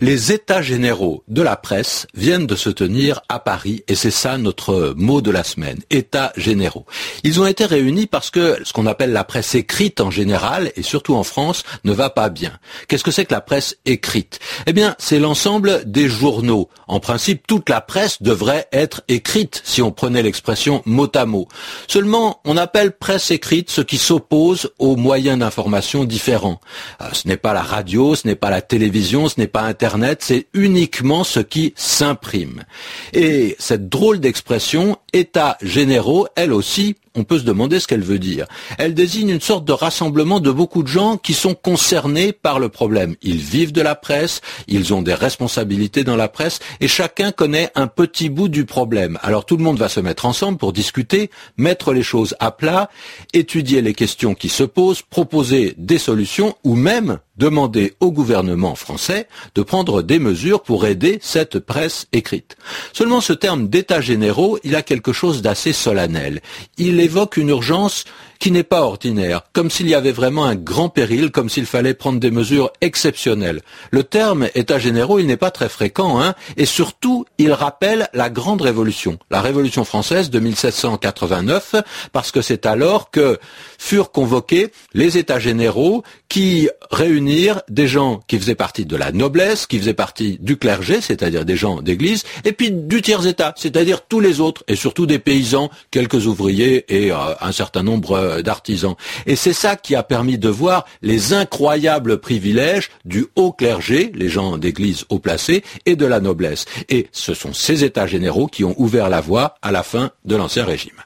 Les états généraux de la presse viennent de se tenir à Paris et c'est ça notre mot de la semaine, états généraux. Ils ont été réunis parce que ce qu'on appelle la presse écrite en général et surtout en France ne va pas bien. Qu'est-ce que c'est que la presse écrite? Eh bien, c'est l'ensemble des journaux. En principe, toute la presse devrait être écrite si on prenait l'expression mot à mot. Seulement, on appelle presse écrite ce qui s'oppose aux moyens d'information différents. Euh, ce n'est pas la radio, ce n'est pas la télévision, ce n'est pas Internet Internet, c'est uniquement ce qui s'imprime. Et cette drôle d'expression, états généraux, elle aussi, on peut se demander ce qu'elle veut dire. Elle désigne une sorte de rassemblement de beaucoup de gens qui sont concernés par le problème. Ils vivent de la presse, ils ont des responsabilités dans la presse, et chacun connaît un petit bout du problème. Alors tout le monde va se mettre ensemble pour discuter, mettre les choses à plat, étudier les questions qui se posent, proposer des solutions, ou même demander au gouvernement français de prendre des mesures pour aider cette presse écrite. Seulement ce terme d'état généraux, il a quelque chose d'assez solennel. Il évoque une urgence qui n'est pas ordinaire, comme s'il y avait vraiment un grand péril, comme s'il fallait prendre des mesures exceptionnelles. Le terme État généraux, il n'est pas très fréquent, hein, et surtout, il rappelle la grande révolution, la révolution française de 1789, parce que c'est alors que furent convoqués les États généraux qui réunirent des gens qui faisaient partie de la noblesse, qui faisaient partie du clergé, c'est-à-dire des gens d'église, et puis du tiers-État, c'est-à-dire tous les autres, et surtout des paysans, quelques ouvriers et euh, un certain nombre euh, d'artisans. Et c'est ça qui a permis de voir les incroyables privilèges du haut clergé, les gens d'église haut placés, et de la noblesse. Et ce sont ces États généraux qui ont ouvert la voie à la fin de l'Ancien Régime.